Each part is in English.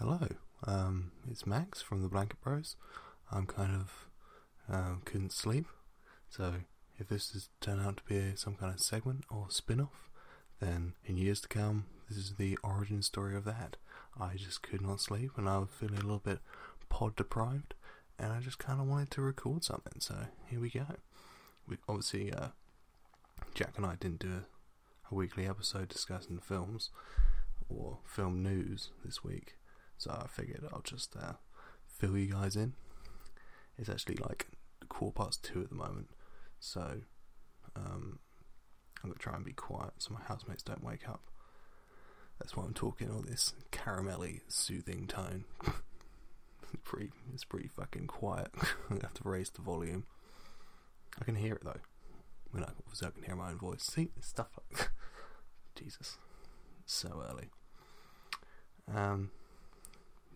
Hello, um, it's Max from the Blanket Bros. I'm kind of um, couldn't sleep, so if this is turn out to be some kind of segment or spin-off, then in years to come, this is the origin story of that. I just could not sleep, and I was feeling a little bit pod deprived, and I just kind of wanted to record something. So here we go. We obviously uh, Jack and I didn't do a, a weekly episode discussing films or film news this week, so I figured I'll just uh, fill you guys in. It's actually like quarter past two at the moment, so um, I'm gonna try and be quiet so my housemates don't wake up. That's why I'm talking all this caramelly, soothing tone. it's pretty, it's pretty fucking quiet. I have to raise the volume. I can hear it though. When I, obviously I can hear my own voice. See this stuff Jesus, so early. Um,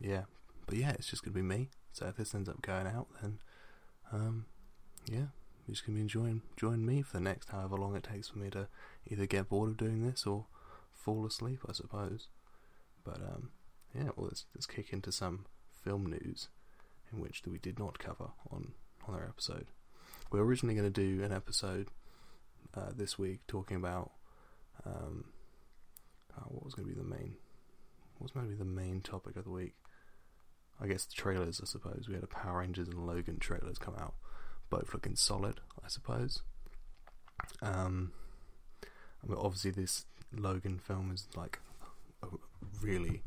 yeah, but yeah, it's just gonna be me. So if this ends up going out, then um, yeah, you're just gonna be enjoying enjoying me for the next however long it takes for me to either get bored of doing this or fall asleep, I suppose. But um, yeah, well, let's let's kick into some film news, in which we did not cover on on our episode. We were originally going to do an episode uh, this week talking about um, uh, what was going to be the main what was going to be the main topic of the week. I guess the trailers. I suppose we had a Power Rangers and Logan trailers come out, both looking solid. I suppose. Um, I mean, obviously this Logan film is like really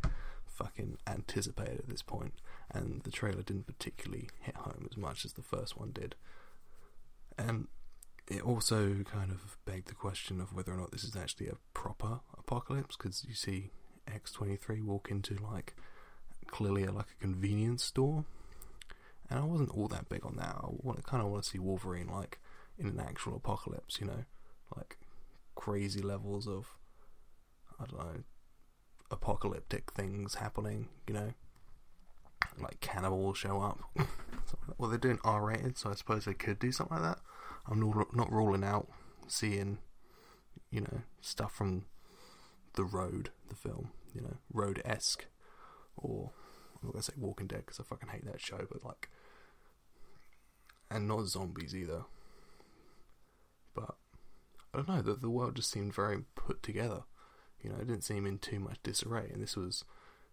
fucking anticipated at this point, and the trailer didn't particularly hit home as much as the first one did. And it also kind of begged the question of whether or not this is actually a proper apocalypse, because you see X23 walk into like clearly like a convenience store, and I wasn't all that big on that. I kind of want to see Wolverine like in an actual apocalypse, you know, like crazy levels of I don't know apocalyptic things happening, you know, like cannibals show up. well, they're doing R rated, so I suppose they could do something like that. I'm not not ruling out seeing, you know, stuff from the Road, the film, you know, Road esque, or I'm not gonna say Walking Dead because I fucking hate that show, but like, and not zombies either. But I don't know. The the world just seemed very put together. You know, it didn't seem in too much disarray, and this was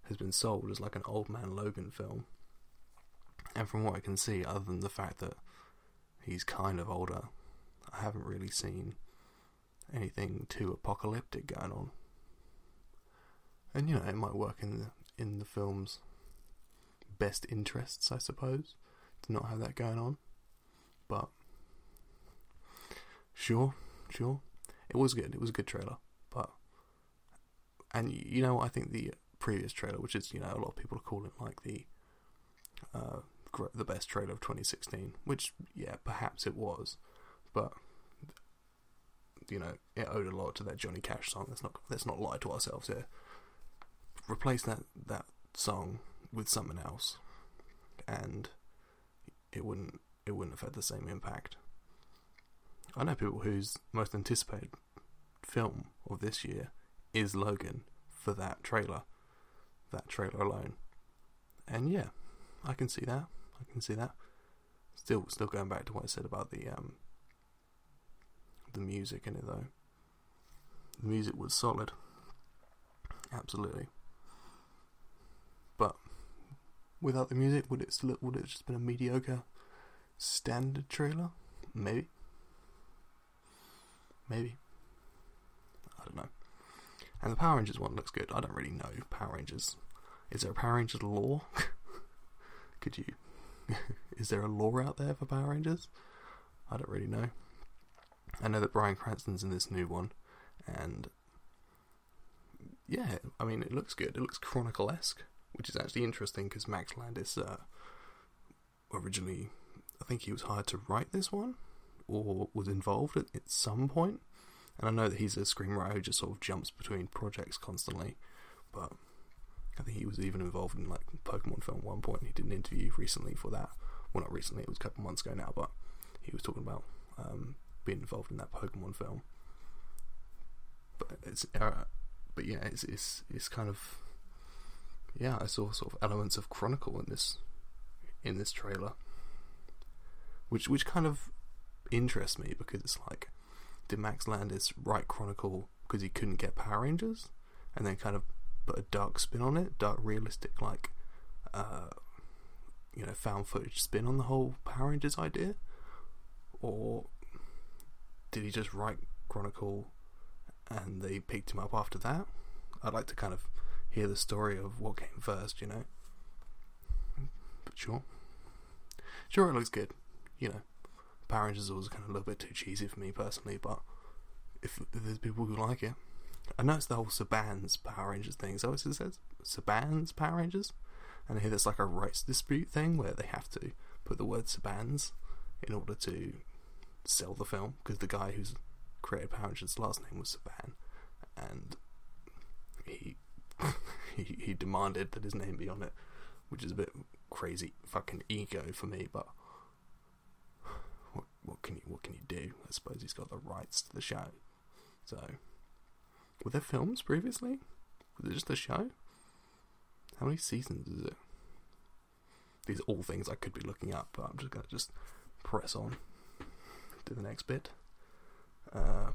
has been sold as like an old man Logan film. And from what I can see, other than the fact that he's kind of older, I haven't really seen anything too apocalyptic going on. And you know, it might work in the in the film's best interests, I suppose, to not have that going on. But sure, sure, it was good. It was a good trailer, but and you know, I think the previous trailer, which is you know a lot of people are calling like the uh, the best trailer of 2016, which yeah, perhaps it was, but you know it owed a lot to that Johnny Cash song. Let's not let's not lie to ourselves here. Replace that that song with something else, and it wouldn't it wouldn't have had the same impact. I know people whose most anticipated film of this year is Logan for that trailer, that trailer alone, and yeah, I can see that. I can see that. Still, still going back to what I said about the um, the music in it though. The music was solid, absolutely. But without the music, would it still would it just been a mediocre standard trailer? Maybe. Maybe. I don't know. And the Power Rangers one looks good. I don't really know Power Rangers. Is there a Power Rangers lore? Could you? is there a lore out there for Power Rangers? I don't really know. I know that Bryan Cranston's in this new one, and yeah, I mean it looks good. It looks Chronicle esque, which is actually interesting because Max Landis uh, originally, I think he was hired to write this one, or was involved at, at some point. And I know that he's a screenwriter who just sort of jumps between projects constantly, but I think he was even involved in like Pokemon film at one point. He did an interview recently for that. Well, not recently; it was a couple months ago now. But he was talking about um, being involved in that Pokemon film. But it's, uh, but yeah, it's it's it's kind of yeah, I saw sort of elements of Chronicle in this in this trailer, which which kind of interests me because it's like, did Max Landis write Chronicle because he couldn't get Power Rangers, and then kind of put a dark spin on it, dark realistic like, uh, you know, found footage spin on the whole Power Rangers idea, or did he just write Chronicle and they picked him up after that? I'd like to kind of hear the story of what came first, you know. But sure. Sure, it looks good. You know, Power Rangers was kind of a little bit too cheesy for me personally, but if, if there's people who like it. I know it's the whole Saban's Power Rangers thing. So it says Saban's Power Rangers, and I hear there's like a rights dispute thing where they have to put the word Saban's in order to sell the film because the guy who's created Power Rangers' last name was Saban, and he, demanded that his name be on it, which is a bit crazy fucking ego for me. But what what can you what can you do? I suppose he's got the rights to the show. So, were there films previously? Was it just a show? How many seasons is it? These are all things I could be looking up, but I'm just gonna just press on to the next bit. Uh,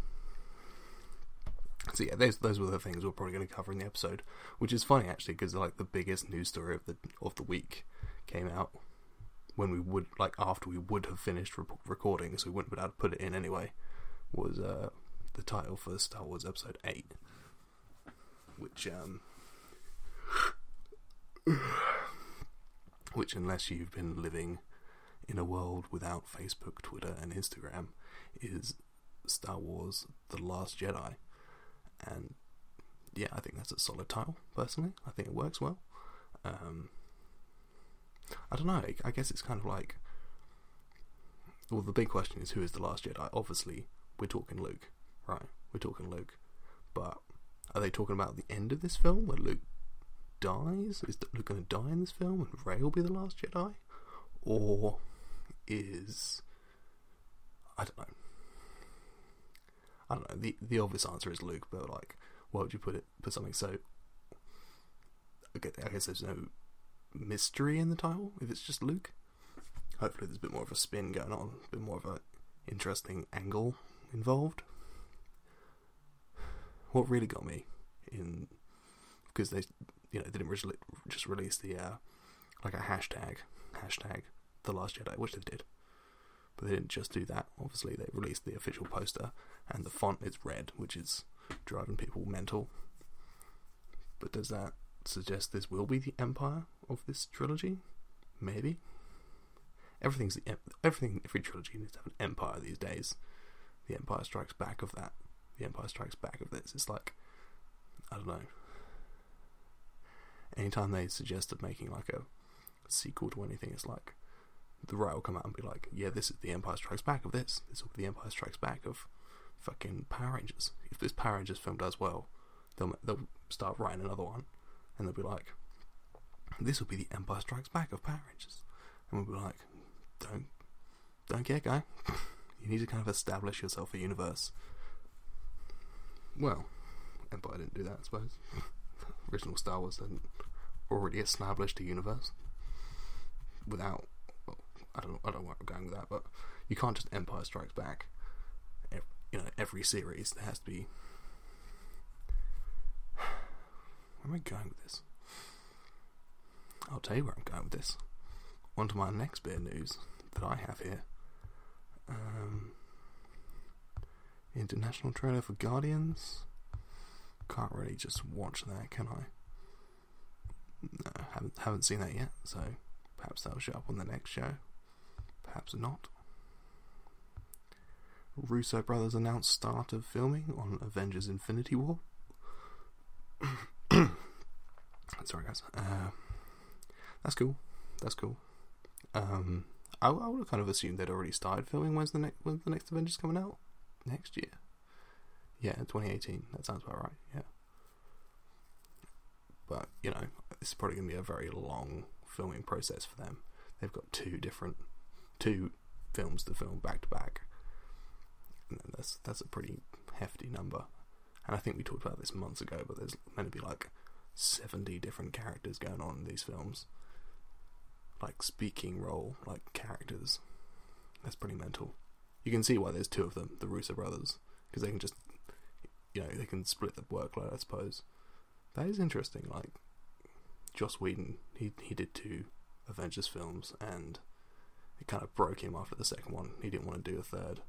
so yeah, those those were the things we're probably going to cover in the episode, which is funny actually because like the biggest news story of the of the week came out when we would like after we would have finished re- recording, so we wouldn't be able to put it in anyway. Was uh, the title for Star Wars Episode Eight, which um, which unless you've been living in a world without Facebook, Twitter, and Instagram, is Star Wars: The Last Jedi and yeah, I think that's a solid title. Personally, I think it works well. Um, I don't know. I guess it's kind of like, well, the big question is who is the last Jedi? Obviously, we're talking Luke, right? We're talking Luke, but are they talking about the end of this film where Luke dies? Is Luke going to die in this film and Rey will be the last Jedi, or is I don't know. I don't know. The the obvious answer is Luke, but like, why would you put it put something so? I guess there's no mystery in the title if it's just Luke. Hopefully, there's a bit more of a spin going on, a bit more of a interesting angle involved. What really got me in because they, you know, they didn't really just release the uh, like a hashtag hashtag the Last Jedi, which they did, but they didn't just do that. Obviously, they released the official poster and the font is red, which is driving people mental. But does that suggest this will be the empire of this trilogy? Maybe. Everything's the everything. Every trilogy needs to have an empire these days. The Empire Strikes Back of that. The Empire Strikes Back of this. It's like I don't know. Anytime they suggested making like a sequel to anything, it's like the right will come out and be like, "Yeah, this is the Empire Strikes Back of this. This will be the Empire Strikes Back of fucking Power Rangers. If this Power Rangers film does well, they'll they'll start writing another one, and they'll be like, "This will be the Empire Strikes Back of Power Rangers," and we'll be like, "Don't don't care, guy. you need to kind of establish yourself a universe." Well, Empire didn't do that, I suppose. Original Star Wars didn't already established a universe without. I don't I don't know where I'm going with that, but you can't just Empire Strikes Back you know every series there has to be. Where am I going with this? I'll tell you where I'm going with this. On to my next bit of news that I have here. Um, international trailer for Guardians. Can't really just watch that, can I? No, haven't haven't seen that yet. So perhaps that'll show up on the next show. Perhaps not. Russo brothers announced start of filming on Avengers Infinity War. Sorry, guys. Uh, that's cool. That's cool. Um, I, I would have kind of assumed they'd already started filming. When's the next? When's the next Avengers coming out? Next year. Yeah, 2018. That sounds about right. Yeah. But you know, it's probably gonna be a very long filming process for them. They've got two different, two films to film back to back that's that's a pretty hefty number. And I think we talked about this months ago, but there's meant to be like 70 different characters going on in these films. Like speaking role, like characters. That's pretty mental. You can see why there's two of them, the Russo brothers, because they can just, you know, they can split the workload, I suppose. That is interesting. Like, Joss Whedon, he he did two Avengers films, and it kind of broke him after the second one. He didn't want to do a third,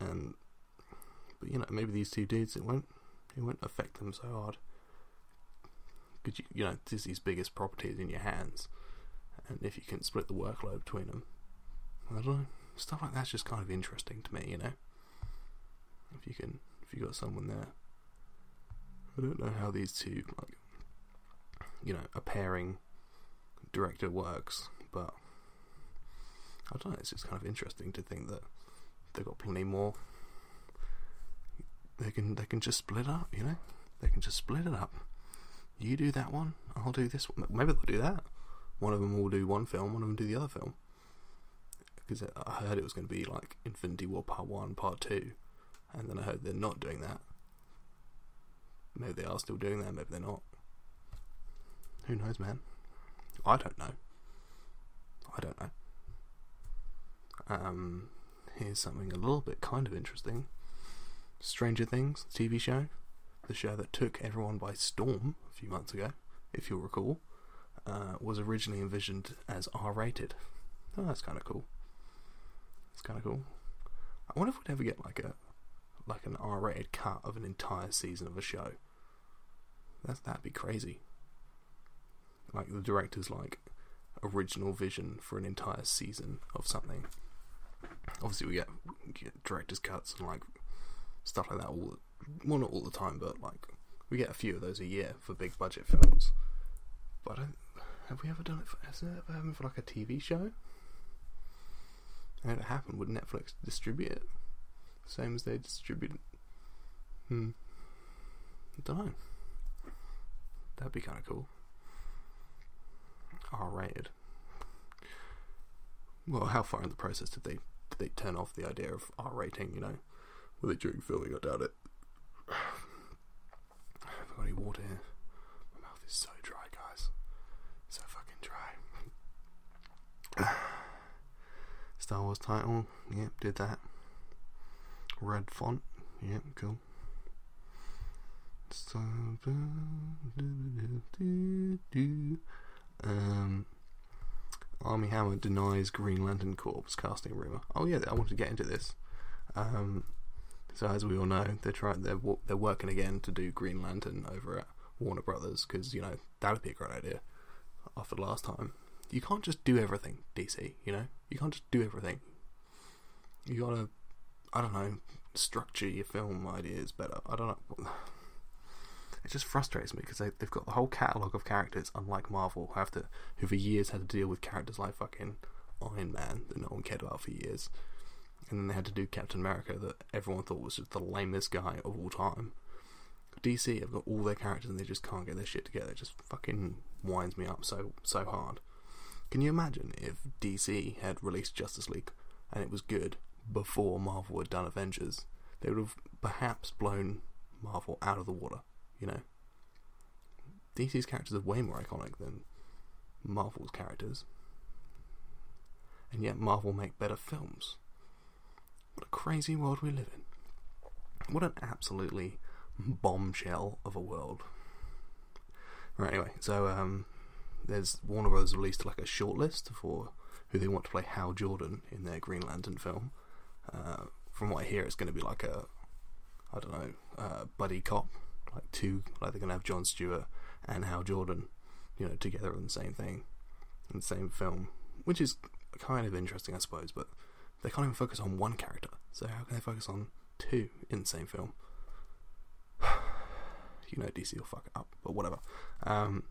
and but you know maybe these two dudes it won't it won't affect them so hard. Because you you know Disney's biggest properties in your hands, and if you can split the workload between them, I don't know stuff like that's just kind of interesting to me. You know, if you can if you got someone there. I don't know how these two like you know a pairing director works, but I don't know. It's just kind of interesting to think that they've got plenty more. They can they can just split up, you know. They can just split it up. You do that one, I'll do this one. Maybe they'll do that. One of them will do one film, one of them do the other film. Because I heard it was going to be like Infinity War Part One, Part Two, and then I heard they're not doing that. Maybe they are still doing that. Maybe they're not. Who knows, man? I don't know. I don't know. Um, here's something a little bit kind of interesting. Stranger Things TV show, the show that took everyone by storm a few months ago, if you'll recall, uh, was originally envisioned as R-rated. Oh, that's kind of cool. It's kind of cool. I wonder if we'd ever get like a like an R-rated cut of an entire season of a show. That's that'd be crazy. Like the director's like original vision for an entire season of something. Obviously, we get, get director's cuts and like stuff like that all. Well, not all the time, but like we get a few of those a year for big budget films. But have we ever done it? For, has it ever happened for like a TV show? And it happened, would Netflix distribute it? Same as they distribute. Hmm. I don't know. That'd be kind of cool. R rated. Well, how far in the process did they they turn off the idea of R rating? You know, were they during filming? I doubt it. I've got any water here. My mouth is so dry, guys. So fucking dry. Star Wars title. Yep, did that. Red font. Yep, cool. Um, Armie Hammer denies Green Lantern Corps casting rumor. Oh yeah, I want to get into this. Um, so as we all know, they're trying they're they're working again to do Green Lantern over at Warner Brothers because you know that'd be a great idea. After the last time, you can't just do everything, DC. You know, you can't just do everything. You gotta, I don't know, structure your film ideas better. I don't know. It just frustrates me because they, they've got the whole catalogue of characters, unlike Marvel, who have to, who for years had to deal with characters like fucking Iron Man that no one cared about for years, and then they had to do Captain America that everyone thought was just the lamest guy of all time. DC have got all their characters and they just can't get their shit together. It just fucking winds me up so so hard. Can you imagine if DC had released Justice League and it was good before Marvel had done Avengers? They would have perhaps blown Marvel out of the water. You know, DC's characters are way more iconic than Marvel's characters, and yet Marvel make better films. What a crazy world we live in! What an absolutely bombshell of a world. Right. Anyway, so um, there's Warner Bros. released like a shortlist for who they want to play Hal Jordan in their Green Lantern film. Uh, from what I hear, it's going to be like a, I don't know, uh, buddy cop, like two, like they're to have John Stewart and Hal Jordan, you know, together in the same thing, in the same film, which is kind of interesting, I suppose. But they can't even focus on one character, so how can they focus on two in the same film? you know, DC will fuck it up, but whatever. Um,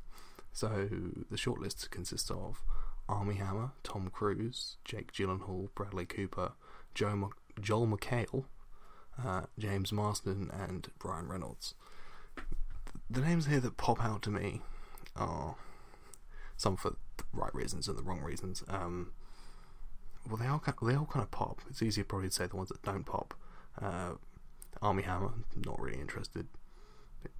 so the shortlist consists of Armie Hammer, Tom Cruise, Jake Gyllenhaal, Bradley Cooper, Joe Joel McHale, uh, James Marsden, and Brian Reynolds. The names here that pop out to me are some for the right reasons and the wrong reasons. Um, well, they all they all kind of pop. It's easier probably to say the ones that don't pop. Uh, Armie Hammer, not really interested.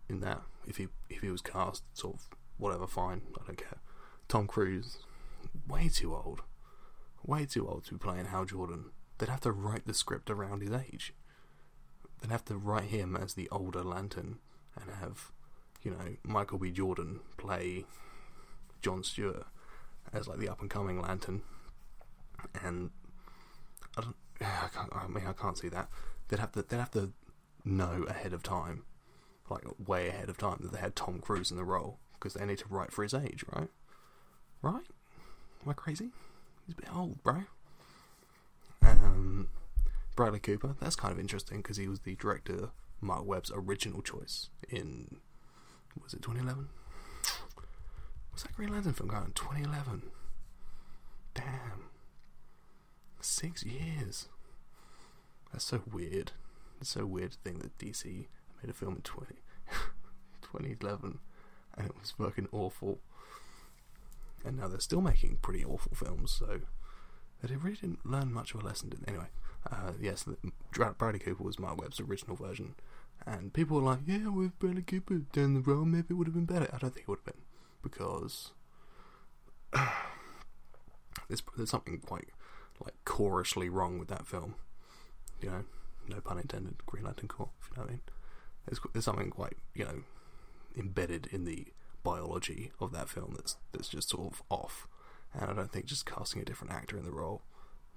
in that. If he if he was cast, sort of whatever, fine, I don't care. Tom Cruise, way too old, way too old to be playing Hal Jordan. They'd have to write the script around his age. They'd have to write him as the older Lantern and have, you know, Michael B. Jordan play John Stewart as like the up and coming Lantern. And I don't, I. I mean, I can't see that. They'd have to. They'd have to know ahead of time, like way ahead of time, that they had Tom Cruise in the role because they need to write for his age, right? Right? Am I crazy? He's a bit old, bro. Um, Bradley Cooper. That's kind of interesting because he was the director Marc Webb's original choice in was it 2011? Was that Green Lantern film going 2011? Damn. Six years. That's so weird. It's so weird to think that DC made a film in 20, 2011 and it was fucking awful. And now they're still making pretty awful films, so they really didn't learn much of a lesson. Did anyway? Uh, yes, Bradley Cooper was Marc Webb's original version, and people were like, "Yeah, with Bradley Cooper down the role, maybe it would have been better." I don't think it would have been because there's there's something quite like chorusly wrong with that film. You know, no pun intended. Green Lantern Corps, if you know what I mean. There's there's something quite you know embedded in the biology of that film that's that's just sort of off. And I don't think just casting a different actor in the role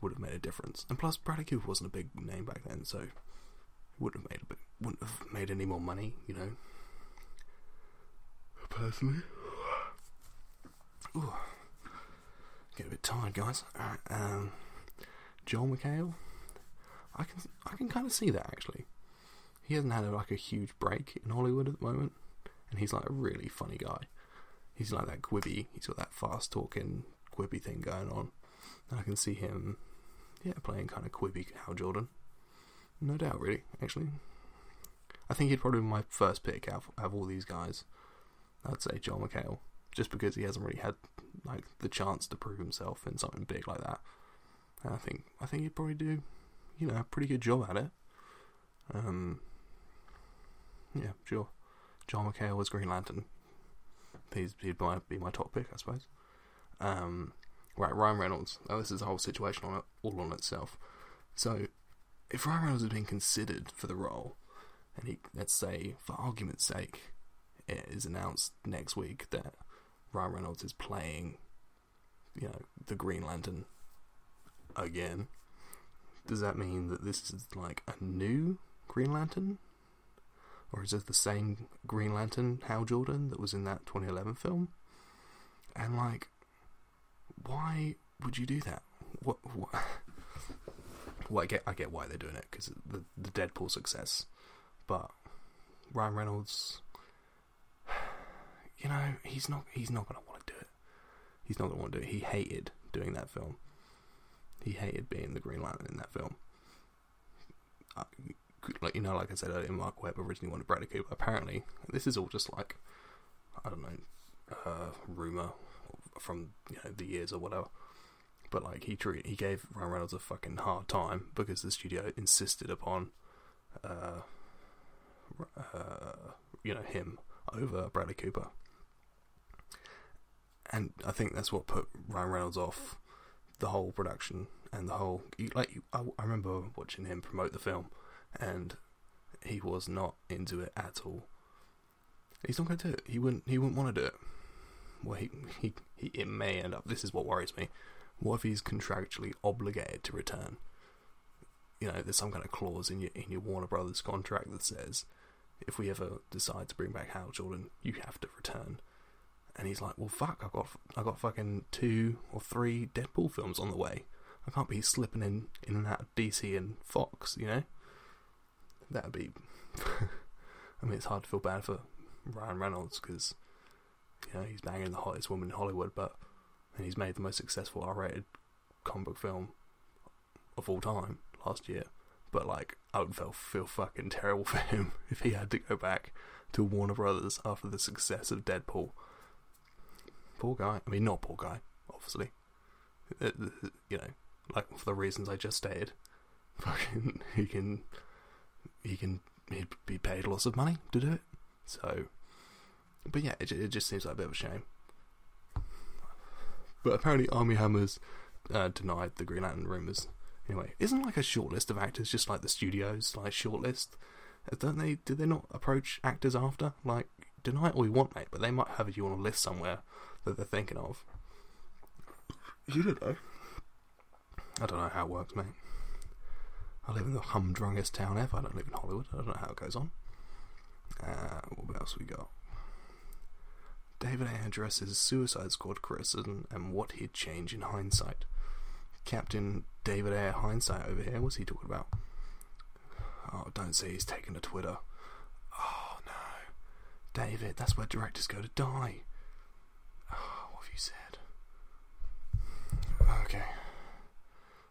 would have made a difference. And plus, Bradley Cooper wasn't a big name back then, so it wouldn't have made a bit, wouldn't have made any more money, you know. Personally, Ooh. get a bit tired, guys. Um, Joel McHale, I can I can kind of see that actually. He hasn't had like a huge break in Hollywood at the moment, and he's like a really funny guy. He's like that quibby. He's got that fast talking quibby thing going on, and I can see him, yeah, playing kind of quibby Hal Jordan. No doubt, really. Actually, I think he'd probably be my first pick out of, all these guys. I'd say Joel McHale, just because he hasn't really had like the chance to prove himself in something big like that. And I think I think he'd probably do, you know, a pretty good job at it. Um, yeah, sure. John McHale was Green Lantern. He's, he'd be my, be my top pick, I suppose. Um, right, Ryan Reynolds. Now, this is a whole situation on it, all on itself. So, if Ryan Reynolds had been considered for the role, and he, let's say, for argument's sake, it is announced next week that Ryan Reynolds is playing, you know, the Green Lantern again, does that mean that this is like a new Green Lantern? Or is it the same Green Lantern, Hal Jordan, that was in that 2011 film? And like, why would you do that? What? what? Well, I get, I get why they're doing it because the the Deadpool success, but Ryan Reynolds, you know, he's not, he's not gonna want to do it. He's not gonna want to do it. He hated doing that film. He hated being the Green Lantern in that film. Like you know, like I said earlier, Marc Webb originally wanted Bradley Cooper. Apparently, this is all just like I don't know, uh, rumor from you know the years or whatever. But like he treat, he gave Ryan Reynolds a fucking hard time because the studio insisted upon, uh, uh, you know, him over Bradley Cooper. And I think that's what put Ryan Reynolds off the whole production and the whole like I, I remember watching him promote the film and he was not into it at all. He's not going to do it. He wouldn't. He wouldn't want to do it. Well, he, he, he it may end up. This is what worries me. What if he's contractually obligated to return? You know, there's some kind of clause in your in your Warner Brothers contract that says if we ever decide to bring back Hal Jordan, you have to return. And he's like, well, fuck, I've got I got fucking two or three Deadpool films on the way. I can't be slipping in in and out of DC and Fox, you know. That'd be. I mean, it's hard to feel bad for Ryan Reynolds because you know he's banging the hottest woman in Hollywood, but and he's made the most successful R-rated comic book film of all time last year. But like, I would feel feel fucking terrible for him if he had to go back to Warner Brothers after the success of Deadpool. Poor guy. I mean, not poor guy, obviously. You know, like for the reasons I just stated. Fucking, he can, he can, he'd be paid lots of money to do it. So, but yeah, it, it just seems like a bit of a shame. But apparently, Armie Hammer's uh, denied the Green Lantern rumors. Anyway, isn't like a short list of actors just like the studios like shortlist? Uh, don't they? Did they not approach actors after? Like, deny it all you want, mate, but they might have you on a list somewhere that they're thinking of. You don't know. I don't know how it works, mate. I live in the humdrungest town ever. I don't live in Hollywood. I don't know how it goes on. Uh, what else we got? David Ayer addresses Suicide Squad criticism and what he'd change in hindsight. Captain David Ayer hindsight over here. What's he talking about? Oh, don't say he's taken to Twitter. Oh no, David, that's where directors go to die. Oh, what have you said? Okay.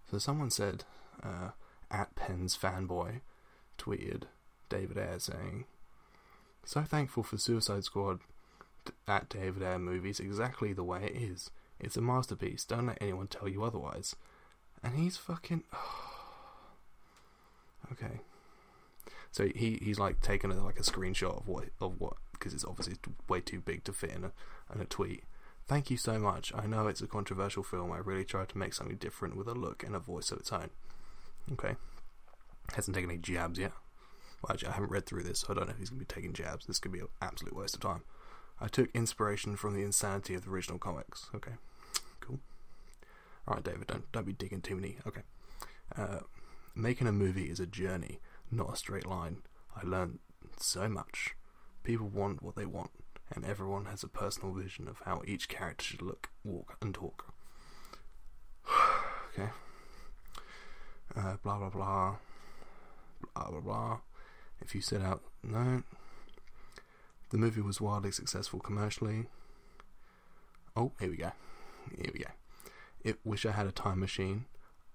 So someone said, uh, at Penn's fanboy tweeted David Ayer saying, "So thankful for Suicide Squad at David Ayer movies exactly the way it is. It's a masterpiece. Don't let anyone tell you otherwise." And he's fucking. okay. So he he's like taken a, like a screenshot of what of what because it's obviously way too big to fit in a in a tweet. Thank you so much. I know it's a controversial film. I really tried to make something different with a look and a voice of its own. Okay. Hasn't taken any jabs yet. Well, actually, I haven't read through this, so I don't know if he's going to be taking jabs. This could be an absolute waste of time. I took inspiration from the insanity of the original comics. Okay. Cool. Alright, David, don't, don't be digging too many. Okay. Uh, making a movie is a journey, not a straight line. I learned so much. People want what they want, and everyone has a personal vision of how each character should look, walk, and talk. okay. Uh, blah blah blah. Blah blah blah. If you set out, no. The movie was wildly successful commercially. Oh, here we go. Here we go. If wish I had a time machine,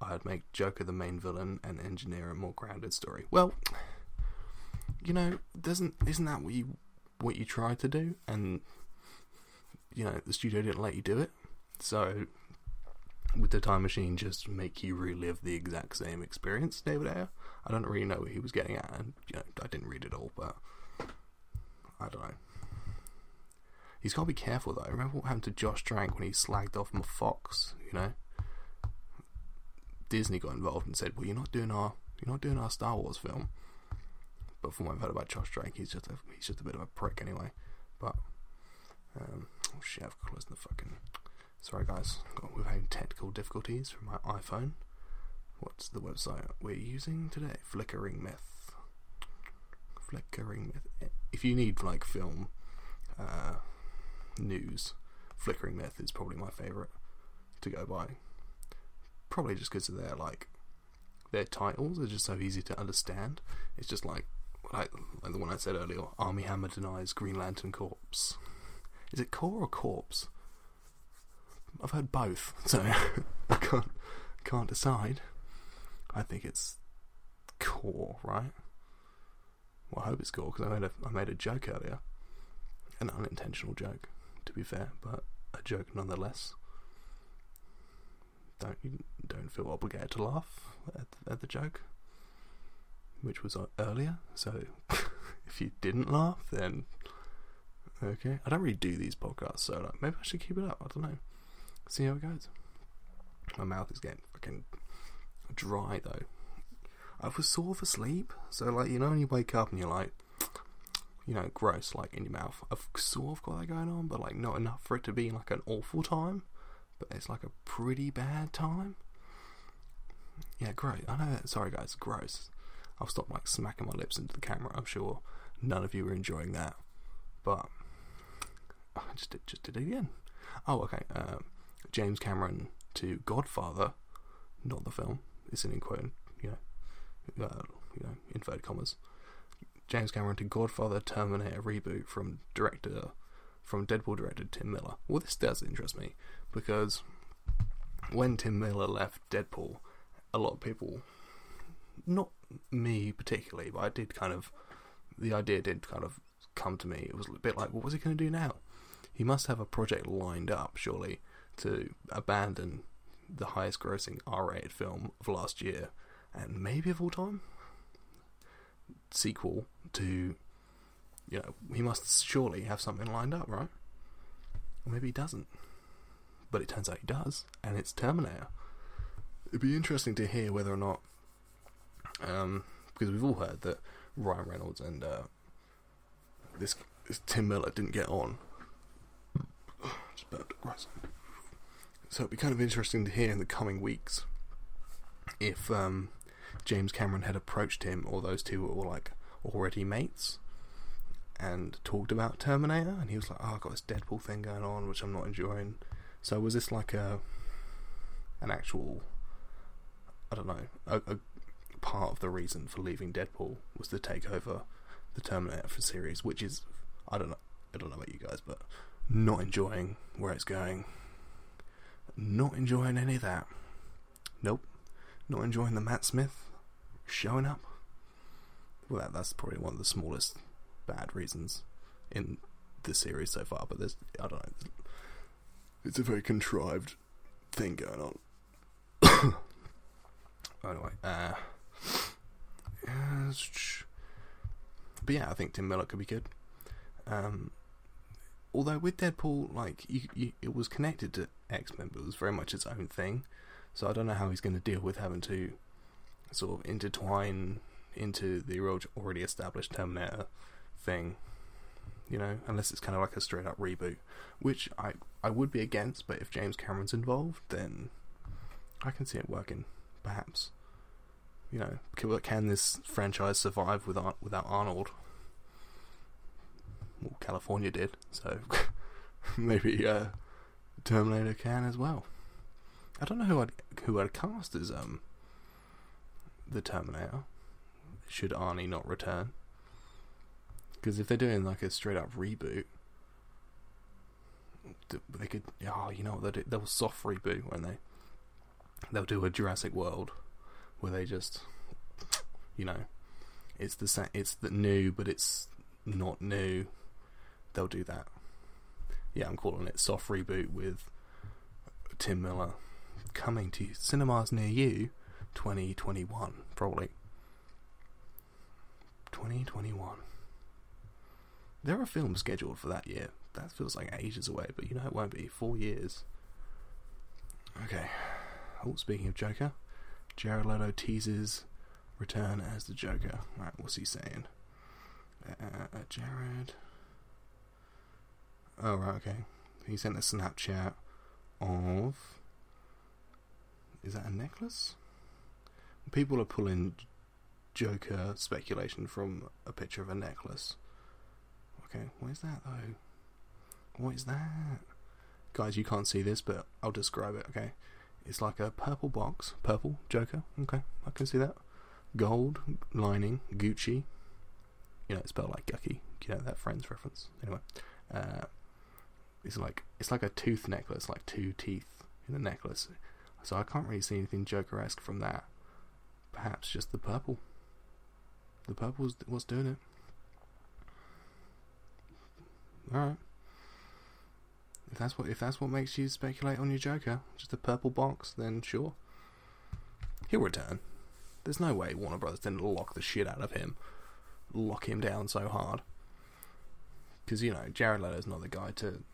I'd make Joker the main villain and engineer a more grounded story. Well, you know, doesn't isn't that what you what you tried to do? And you know, the studio didn't let you do it. So with the time machine just make you relive the exact same experience, David Ayer? I don't really know what he was getting at, and you know, I didn't read it all, but I don't know. He's got to be careful though. Remember what happened to Josh Trank when he slagged off Fox? You know, Disney got involved and said, "Well, you're not doing our you're not doing our Star Wars film." But from what I've heard about Josh Trank, he's just a he's just a bit of a prick anyway. But um, oh shit, I've closed the fucking Sorry, guys, we're having technical difficulties from my iPhone. What's the website we're using today? Flickering Myth. Flickering Myth. If you need like film uh, news, Flickering Myth is probably my favourite to go by. Probably just because of their like their titles are just so easy to understand. It's just like like, like the one I said earlier. Armie Hammer denies Green Lantern Corpse. Is it core or corpse? I've heard both, so I can't can't decide. I think it's core, right? Well, I hope it's core because I made a I made a joke earlier, an unintentional joke, to be fair, but a joke nonetheless. Don't don't feel obligated to laugh at, at the joke, which was uh, earlier. So if you didn't laugh, then okay. I don't really do these podcasts, so like, maybe I should keep it up. I don't know. See how it goes. My mouth is getting fucking dry though. I was sort of asleep, so like you know when you wake up and you're like, you know, gross like in your mouth. I've sort of got that going on, but like not enough for it to be like an awful time. But it's like a pretty bad time. Yeah, gross. I know. That, sorry, guys, gross. I'll stop like smacking my lips into the camera. I'm sure none of you are enjoying that, but I just did, just did it again. Oh, okay. Um, James Cameron to Godfather, not the film. It's an in quote, you know, uh, you know, inverted commas. James Cameron to Godfather Terminator reboot from director from Deadpool director Tim Miller. Well, this does interest me because when Tim Miller left Deadpool, a lot of people, not me particularly, but I did kind of, the idea did kind of come to me. It was a bit like, what was he going to do now? He must have a project lined up, surely, to abandon the highest grossing R rated film of last year and maybe of all time sequel to you know, he must surely have something lined up, right? Or maybe he doesn't. But it turns out he does, and it's Terminator. It'd be interesting to hear whether or not, um, because we've all heard that Ryan Reynolds and uh, this, this Tim Miller didn't get on. Just across. So it'd be kind of interesting to hear in the coming weeks if um, James Cameron had approached him, or those two were like already mates, and talked about Terminator, and he was like, "Oh, I've got this Deadpool thing going on, which I'm not enjoying." So was this like a an actual, I don't know, a, a part of the reason for leaving Deadpool was to take over the Terminator for series, which is I don't know, I don't know about you guys, but not enjoying where it's going. Not enjoying any of that. Nope. Not enjoying the Matt Smith showing up. Well, that, that's probably one of the smallest bad reasons in the series so far, but there's, I don't know, it's a very contrived thing going on. anyway, uh, but yeah, I think Tim Miller could be good. Um, although with Deadpool, like you, you, it was connected to X Men, but it was very much its own thing. So I don't know how he's going to deal with having to sort of intertwine into the already established Terminator thing. You know, unless it's kind of like a straight up reboot, which I I would be against. But if James Cameron's involved, then I can see it working. Perhaps. You know, can, can this franchise survive without without Arnold? Well, California did, so maybe uh, Terminator can as well. I don't know who I'd who I'd cast as um the Terminator. Should Arnie not return? Because if they're doing like a straight up reboot, they could. Oh, you know what they do? They'll soft reboot when they. They'll do a Jurassic World, where they just, you know, it's the same. It's the new, but it's not new. They'll do that. Yeah, I'm calling it soft reboot with Tim Miller coming to cinemas near you 2021 probably. 2021 there are films scheduled for that year. That feels like ages away but you know it won't be. Four years. Okay. Oh speaking of joker jared leto teases return as the joker. Right what's he saying? Uh, uh, jared. Oh right okay. He sent a snapchat of is that a necklace? People are pulling Joker speculation from a picture of a necklace. Okay, what is that though? What is that? Guys, you can't see this, but I'll describe it, okay? It's like a purple box. Purple, Joker, okay, I can see that. Gold, lining, Gucci. You know, it's spelled like Gucky. You know that Friends reference. Anyway, uh, it's like it's like a tooth necklace, like two teeth in a necklace. So I can't really see anything Joker-esque from that. Perhaps just the purple. The purple was what's doing it. Alright. If that's what if that's what makes you speculate on your Joker, just a purple box, then sure. He'll return. There's no way Warner Brothers didn't lock the shit out of him. Lock him down so hard. Because, you know, Jared Leto's not the guy to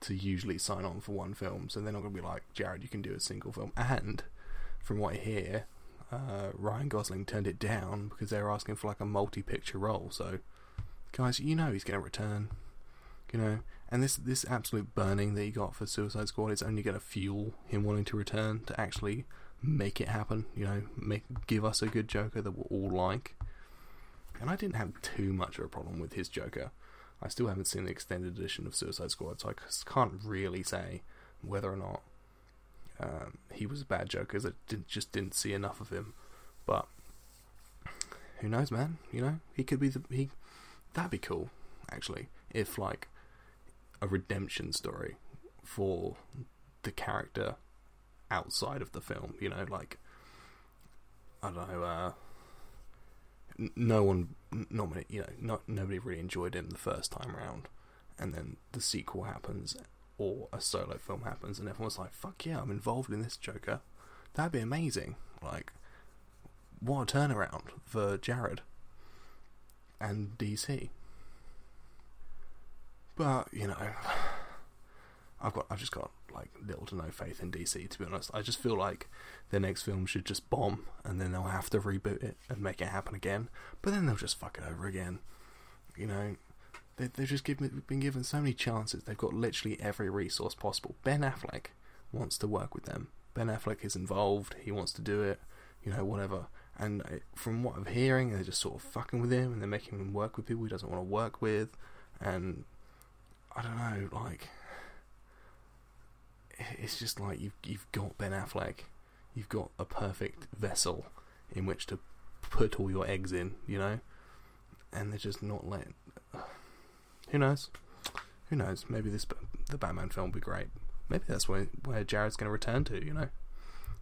to usually sign on for one film, so they're not going to be like, Jared, you can do a single film. And from what I hear, uh, Ryan Gosling turned it down because they were asking for like a multi-picture role. So, guys, you know he's going to return. You know, and this this absolute burning that he got for Suicide Squad is only going to fuel him wanting to return to actually make it happen. You know, make give us a good Joker that we'll all like. And I didn't have too much of a problem with his Joker. I still haven't seen the extended edition of Suicide Squad, so I can't really say whether or not um, he was a bad Joker. Cause I didn't, just didn't see enough of him. But who knows, man? You know, he could be the he. That'd be cool, actually, if like a redemption story for the character outside of the film. You know, like I don't know. Uh, no one, not many, you know, not nobody really enjoyed him the first time around, and then the sequel happens or a solo film happens, and everyone's like, "Fuck yeah, I'm involved in this Joker." That'd be amazing. Like, what a turnaround for Jared and DC. But you know, I've got I've just got like little to no faith in DC to be honest. I just feel like their next film should just bomb and then they'll have to reboot it and make it happen again. But then they'll just fuck it over again. You know, they they've just given been given so many chances. They've got literally every resource possible. Ben Affleck wants to work with them. Ben Affleck is involved. He wants to do it. You know, whatever. And uh, from what I'm hearing, they're just sort of fucking with him and they're making him work with people he doesn't want to work with. And I don't know, like it's just like you've you've got Ben Affleck, you've got a perfect vessel in which to put all your eggs in, you know, and they're just not letting. Who knows? Who knows? Maybe this the Batman film will be great. Maybe that's where where Jared's going to return to. You know,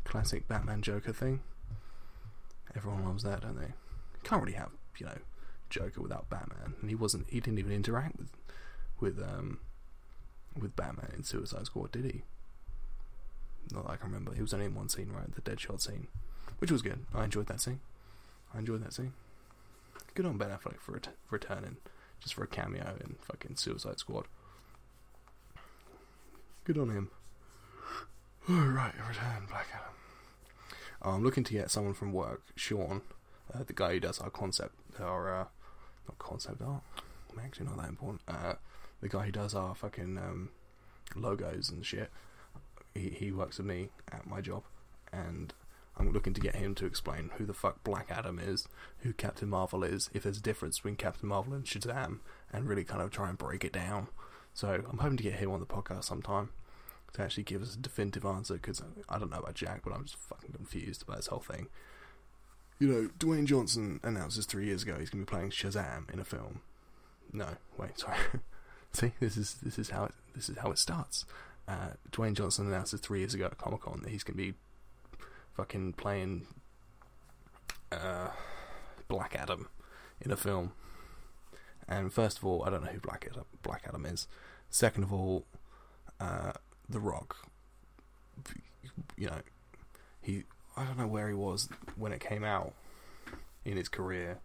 classic Batman Joker thing. Everyone loves that, don't they? Can't really have you know Joker without Batman, and he wasn't. He didn't even interact with with um with Batman in Suicide Squad, did he? Not that I can remember. He was only in one scene, right? The Deadshot scene, which was good. I enjoyed that scene. I enjoyed that scene. Good on Ben Affleck for ret- returning, just for a cameo in fucking Suicide Squad. Good on him. Oh, right, return Black Adam. I'm looking to get someone from work, Sean, uh, the guy who does our concept, our uh, not concept art. Actually, not that important. Uh, the guy who does our fucking um, logos and shit he, he works with me at my job, and I'm looking to get him to explain who the fuck Black Adam is, who Captain Marvel is, if there's a difference between Captain Marvel and Shazam, and really kind of try and break it down. So I'm hoping to get him on the podcast sometime to actually give us a definitive answer because I don't know about Jack, but I'm just fucking confused about this whole thing. You know, Dwayne Johnson announces three years ago he's going to be playing Shazam in a film. No, wait, sorry. See, this is this is how it this is how it starts uh, Dwayne Johnson announced it three years ago at Comic Con that he's going to be fucking playing uh, Black Adam in a film. And first of all, I don't know who Black Adam, Black Adam is. Second of all, uh, The Rock. You know, he. I don't know where he was when it came out in his career,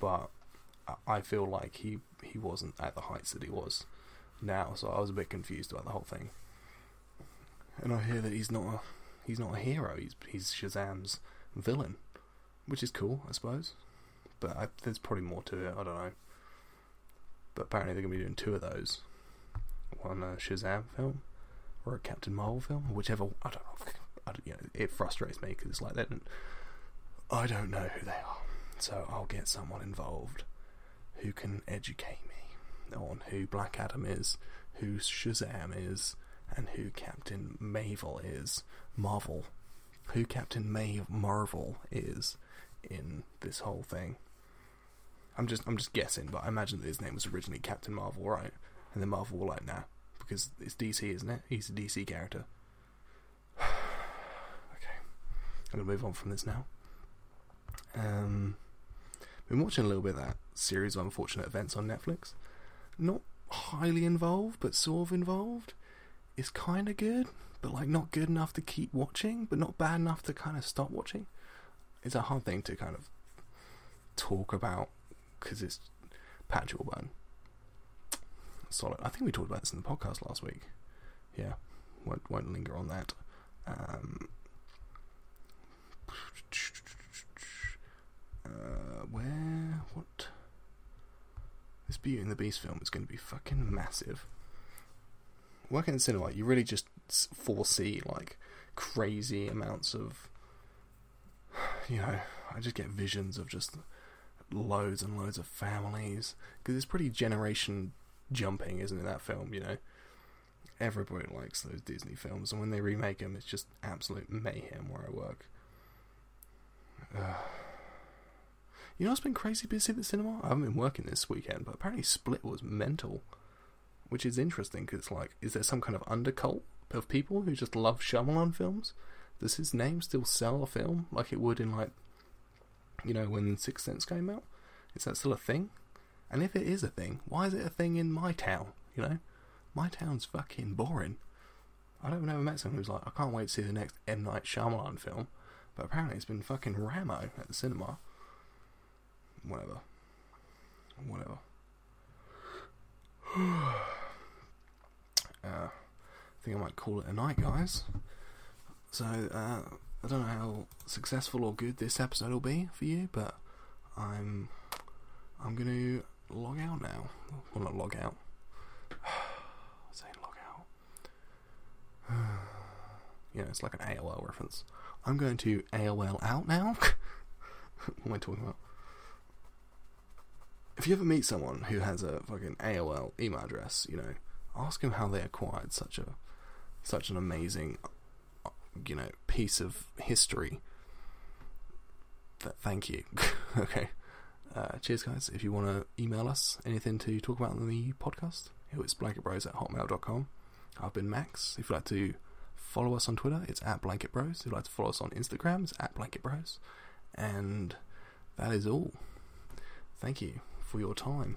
but I feel like he he wasn't at the heights that he was now. So I was a bit confused about the whole thing and I hear that he's not a he's not a hero. He's he's Shazam's villain, which is cool, I suppose. But I, there's probably more to it. I don't know. But apparently they're going to be doing two of those, one a Shazam film or a Captain Marvel film, whichever. I don't know. I don't, you know, it frustrates me because it's like that. I don't know who they are, so I'll get someone involved who can educate me on who Black Adam is, who Shazam is, and who Captain Marvel is. Marvel. Who Captain May Marvel is in this whole thing. I'm just I'm just guessing, but I imagine that his name was originally Captain Marvel, right? And then Marvel were like, nah, because it's DC, isn't it? He's a DC character. okay, I'm gonna move on from this now. Um, been watching a little bit of that series of unfortunate events on Netflix. Not highly involved, but sort of involved is kind of good, but like not good enough to keep watching, but not bad enough to kind of stop watching. It's a hard thing to kind of talk about because it's Patrick Warburton. Solid. I think we talked about this in the podcast last week. Yeah, won't won't linger on that. Um, uh, where what? This Beauty and the Beast film is going to be fucking massive working in cinema, you really just foresee like crazy amounts of, you know, I just get visions of just loads and loads of families because it's pretty generation jumping, isn't it? That film, you know, everybody likes those Disney films, and when they remake them, it's just absolute mayhem where I work. Uh, you know, it's been crazy busy at the cinema. I haven't been working this weekend, but apparently Split was mental which is interesting because like, is there some kind of undercult of people who just love Shyamalan films? Does his name still sell a film like it would in like, you know, when Sixth Sense came out? Is that still a thing? And if it is a thing, why is it a thing in my town? You know, my town's fucking boring. I don't ever met someone who's like, I can't wait to see the next M Night Shyamalan film, but apparently it's been fucking Ramo at the cinema. Whatever. Whatever. uh, I think I might call it a night, guys. So uh, I don't know how successful or good this episode will be for you, but I'm I'm gonna log out now. Well, not log out. Saying log out. yeah, it's like an AOL reference. I'm going to AOL out now. what am I talking about? If you ever meet someone who has a fucking AOL email address, you know, ask them how they acquired such a such an amazing, you know, piece of history. Th- thank you. okay. Uh, cheers, guys. If you want to email us anything to talk about in the podcast, it's blanketbros at hotmail.com. I've been Max. If you'd like to follow us on Twitter, it's at blanketbros. If you'd like to follow us on Instagram, it's at blanketbros. And that is all. Thank you for your time.